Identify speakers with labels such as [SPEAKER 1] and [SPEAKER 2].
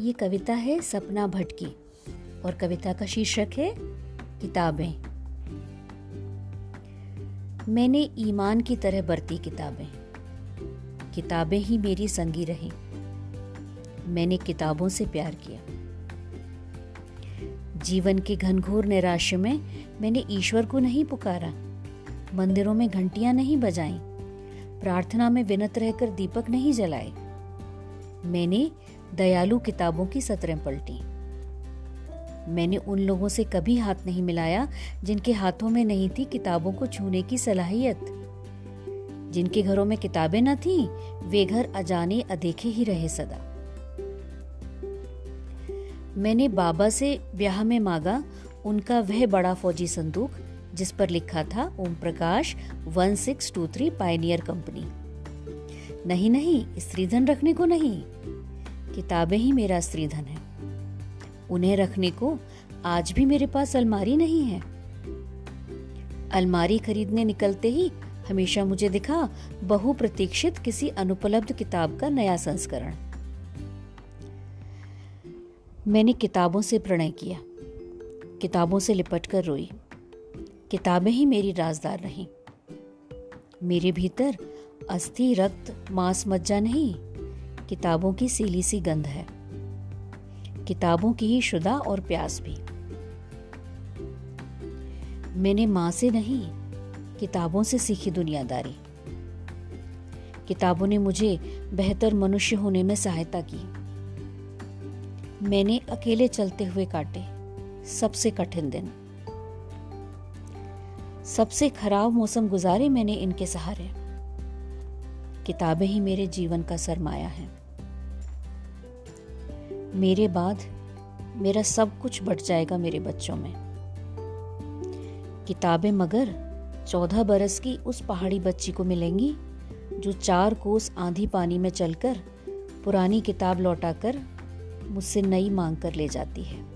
[SPEAKER 1] ये कविता है सपना भट्ट की, और कविता का शीर्षक है किताबें। मैंने ईमान की तरह बरती किताबें। किताबें ही मेरी संगी रही। मैंने किताबों से प्यार किया। जीवन के घनघोर निराश में मैंने ईश्वर को नहीं पुकारा। मंदिरों में घंटियाँ नहीं बजाई। प्रार्थना में विनत रहकर दीपक नहीं जलाए। मैंने दयालु किताबों की सतरें पलटी। मैंने उन लोगों से कभी हाथ नहीं मिलाया, जिनके हाथों में नहीं थी किताबों को छूने की सलाहियत। जिनके घरों में किताबें न थी, वे घर अजाने अदेखे ही रहे सदा। मैंने बाबा से ब्याह में मांगा, उनका वह बड़ा फौजी संदूक, जिस पर लिखा था Om Prakash one six two three pioneer company. नहीं नहीं स्त्रीधन रखने को नहीं। किताबें ही मेरा स्त्रीधन है। उन्हें रखने को आज भी मेरे पास अलमारी नहीं है। अलमारी खरीदने निकलते ही हमेशा मुझे दिखा बहु प्रतीक्षित किसी अनुपलब्ध किताब का नया संस्करण। मैंने किताबों से प्रणय किया। किताबों से लिपट कर रोई। किताबें ही मेरी राजदार रहीं। मेरे भीतर अस्थि रक्त मांस मज्जा नहीं। किताबों की सीली सी गंध है। किताबों की ही शुदा और प्यास भी। मैंने माँ से नहीं, किताबों से सीखी दुनियादारी। किताबों ने मुझे बेहतर मनुष्य होने में सहायता की। मैंने अकेले चलते हुए काटे सबसे कठिन दिन। सबसे खराब मौसम गुजारे मैंने इनके सहारे। किताबें ही मेरे जीवन का सरमाया है। मेरे बाद मेरा सब कुछ बट जाएगा मेरे बच्चों में। किताबें मगर चौदह बरस की उस पहाड़ी बच्ची को मिलेंगी, जो चार कोस आंधी पानी में चलकर पुरानी किताब लौटाकर मुझसे नई मांग कर ले जाती है।